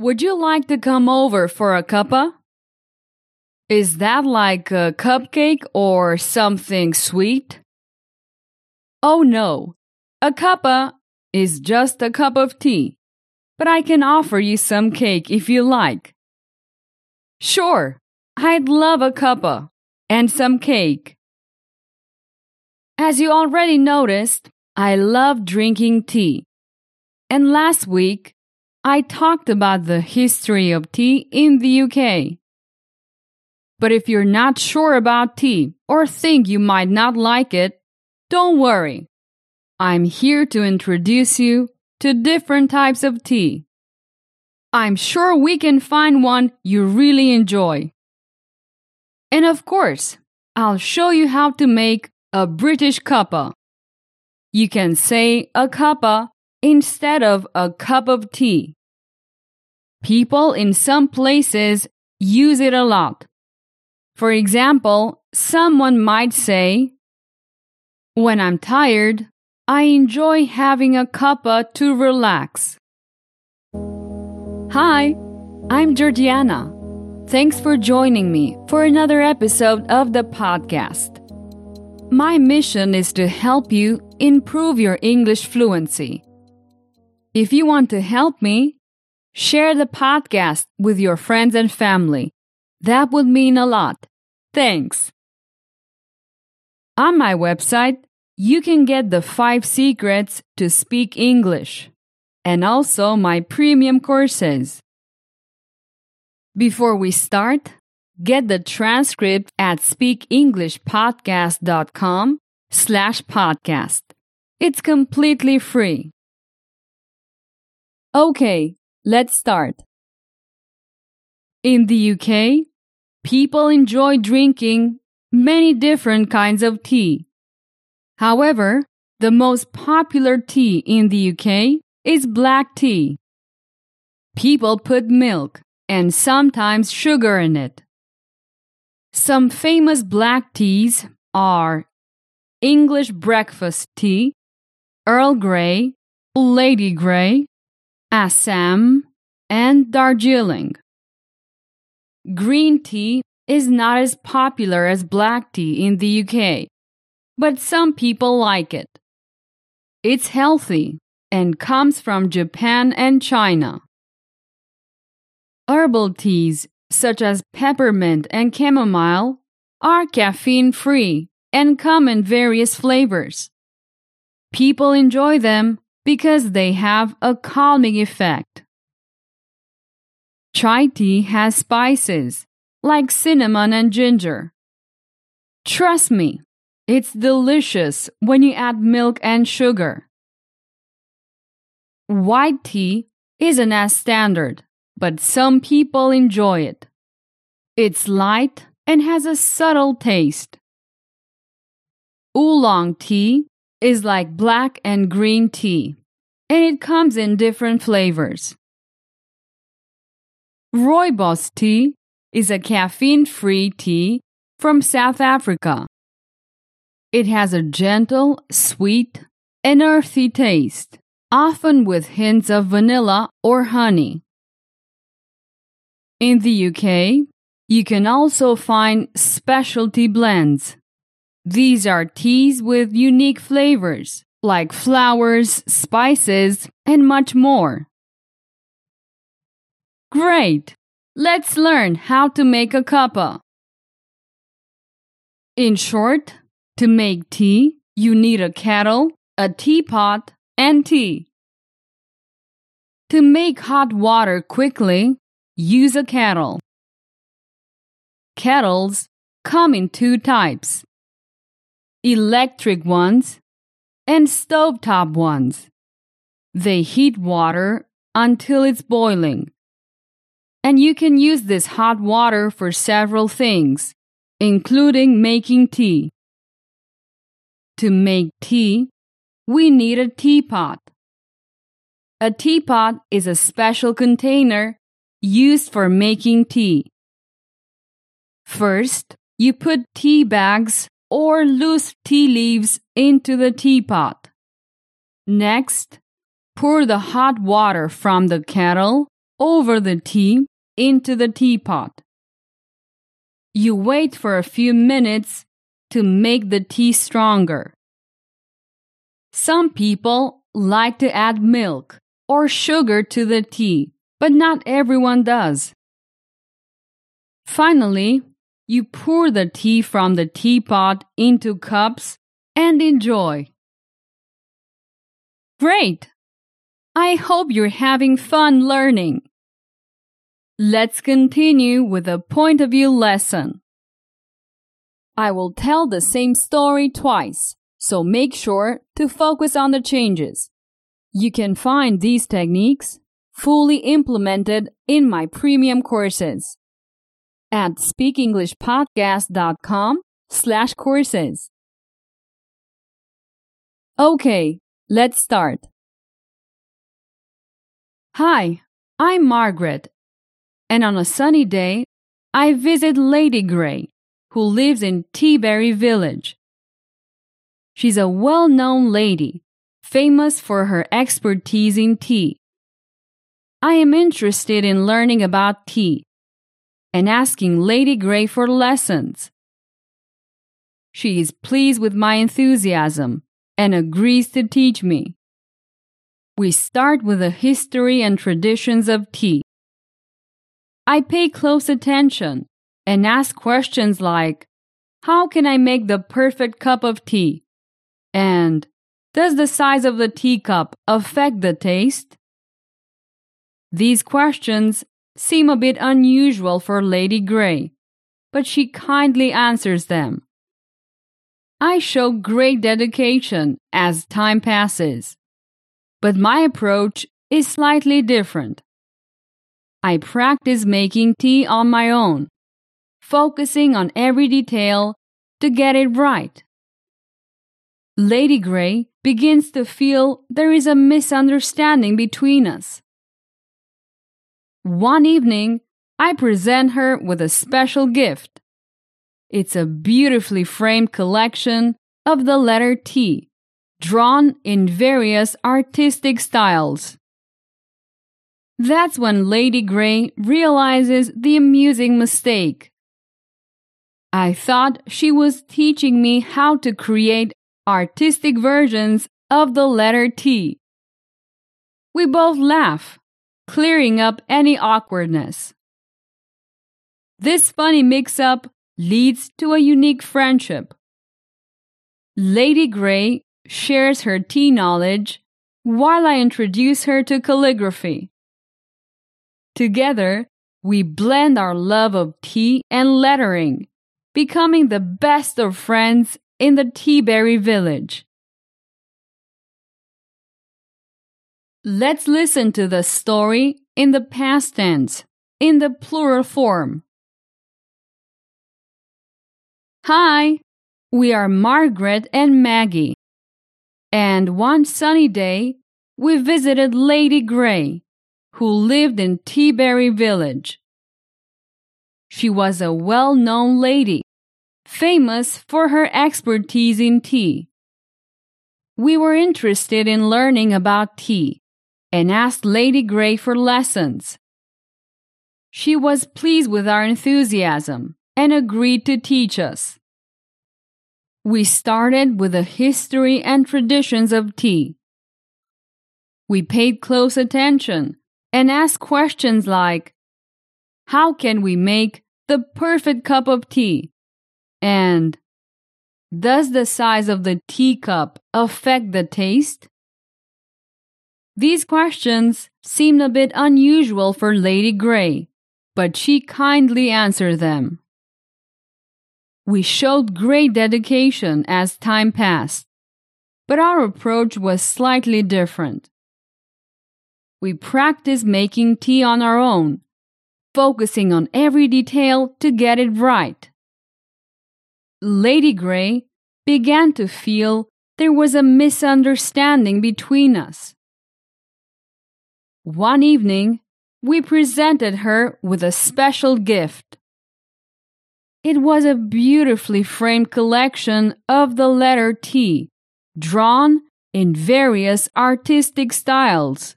Would you like to come over for a cuppa? Is that like a cupcake or something sweet? Oh no, a cuppa is just a cup of tea, but I can offer you some cake if you like. Sure, I'd love a cuppa and some cake. As you already noticed, I love drinking tea. And last week, I talked about the history of tea in the UK. But if you're not sure about tea or think you might not like it, don't worry. I'm here to introduce you to different types of tea. I'm sure we can find one you really enjoy. And of course, I'll show you how to make a British cuppa. You can say a cuppa instead of a cup of tea. People in some places use it a lot. For example, someone might say, When I'm tired, I enjoy having a cuppa to relax. Hi, I'm Georgiana. Thanks for joining me for another episode of the podcast. My mission is to help you improve your English fluency. If you want to help me, share the podcast with your friends and family. That would mean a lot. Thanks. On my website, you can get the five secrets to speak English and also my premium courses. Before we start, get the transcript at speakenglishpodcast.com slash podcast. It's completely free. Okay, let's start. In the UK, people enjoy drinking many different kinds of tea. However, the most popular tea in the UK is black tea. People put milk and sometimes sugar in it. Some famous black teas are English breakfast tea, Earl Grey, Lady Grey, Assam, and Darjeeling. Green tea is not as popular as black tea in the UK, but some people like it. It's healthy and comes from Japan and China. Herbal teas such as peppermint and chamomile are caffeine free and come in various flavors. People enjoy them because they have a calming effect. Chai tea has spices like cinnamon and ginger. Trust me, it's delicious when you add milk and sugar. White tea isn't as standard, but some people enjoy it. It's light and has a subtle taste. Oolong tea is like black and green tea, and it comes in different flavors. Rooibos tea is a caffeine free tea from South Africa. It has a gentle, sweet, and earthy taste often with hints of vanilla or honey. In the UK, you can also find specialty blends. These are teas with unique flavors, like flowers, spices, and much more. Great! Let's learn how to make a cuppa. In short, to make tea, you need a kettle, a teapot, and tea. To make hot water quickly, use a kettle. Kettles come in two types electric ones and stovetop ones. They heat water until it's boiling. And you can use this hot water for several things, including making tea. To make tea, we need a teapot. A teapot is a special container used for making tea. First, you put tea bags or loose tea leaves into the teapot. Next, pour the hot water from the kettle over the tea into the teapot. You wait for a few minutes to make the tea stronger. Some people like to add milk or sugar to the tea, but not everyone does. Finally, you pour the tea from the teapot into cups and enjoy. Great! I hope you're having fun learning. Let's continue with a point of view lesson. I will tell the same story twice, so make sure to focus on the changes. You can find these techniques fully implemented in my premium courses at speakenglishpodcast.com slash courses. Okay, let's start. Hi, I'm Margaret, and on a sunny day, I visit Lady Grey, who lives in Teaberry Village. She's a well known lady, famous for her expertise in tea. I am interested in learning about tea and asking Lady Grey for lessons. She is pleased with my enthusiasm and agrees to teach me. We start with the history and traditions of tea. I pay close attention and ask questions like How can I make the perfect cup of tea? And Does the size of the teacup affect the taste? These questions seem a bit unusual for Lady Grey, but she kindly answers them. I show great dedication as time passes, but my approach is slightly different. I practice making tea on my own, focusing on every detail to get it right. Lady Grey begins to feel there is a misunderstanding between us. One evening, I present her with a special gift. It's a beautifully framed collection of the letter T, drawn in various artistic styles. That's when Lady Grey realizes the amusing mistake. I thought she was teaching me how to create artistic versions of the letter T. We both laugh clearing up any awkwardness. This funny mix up leads to a unique friendship. Lady Grey shares her tea knowledge while I introduce her to calligraphy. Together, we blend our love of tea and lettering, becoming the best of friends in the Teaberry village. Let's listen to the story in the past tense, in the plural form. Hi, we are Margaret and Maggie. And one sunny day, we visited Lady Grey, who lived in Teaberry Village. She was a well known lady, famous for her expertise in tea. We were interested in learning about tea and asked Lady Grey for lessons. She was pleased with our enthusiasm and agreed to teach us. We started with the history and traditions of tea. We paid close attention and asked questions like How can we make the perfect cup of tea? And Does the size of the teacup affect the taste? These questions seemed a bit unusual for Lady Grey, but she kindly answered them. We showed great dedication as time passed, but our approach was slightly different. We practiced making tea on our own, focusing on every detail to get it right. Lady Grey began to feel there was a misunderstanding between us. One evening, we presented her with a special gift. It was a beautifully framed collection of the letter T, drawn in various artistic styles.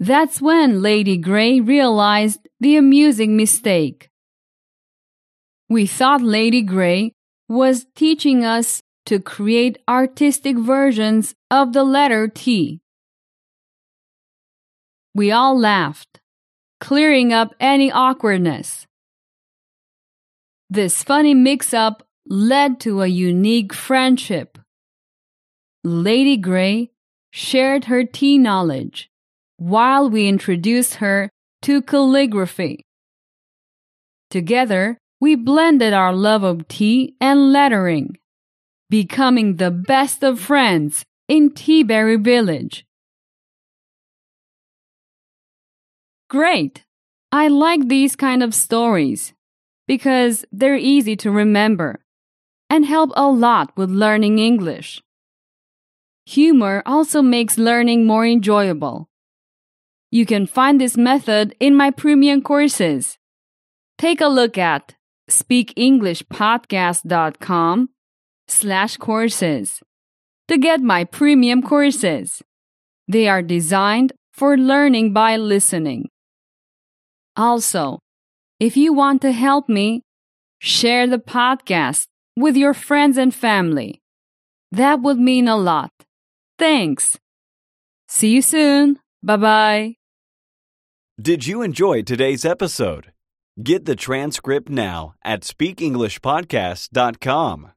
That's when Lady Grey realized the amusing mistake. We thought Lady Grey was teaching us to create artistic versions of the letter T. We all laughed, clearing up any awkwardness. This funny mix up led to a unique friendship. Lady Grey shared her tea knowledge while we introduced her to calligraphy. Together, we blended our love of tea and lettering, becoming the best of friends in Teaberry Village. Great! I like these kind of stories because they're easy to remember and help a lot with learning English. Humor also makes learning more enjoyable. You can find this method in my premium courses. Take a look at speakenglishpodcast.com slash courses to get my premium courses. They are designed for learning by listening. Also, if you want to help me, share the podcast with your friends and family. That would mean a lot. Thanks. See you soon. Bye bye. Did you enjoy today's episode? Get the transcript now at speakenglishpodcast.com.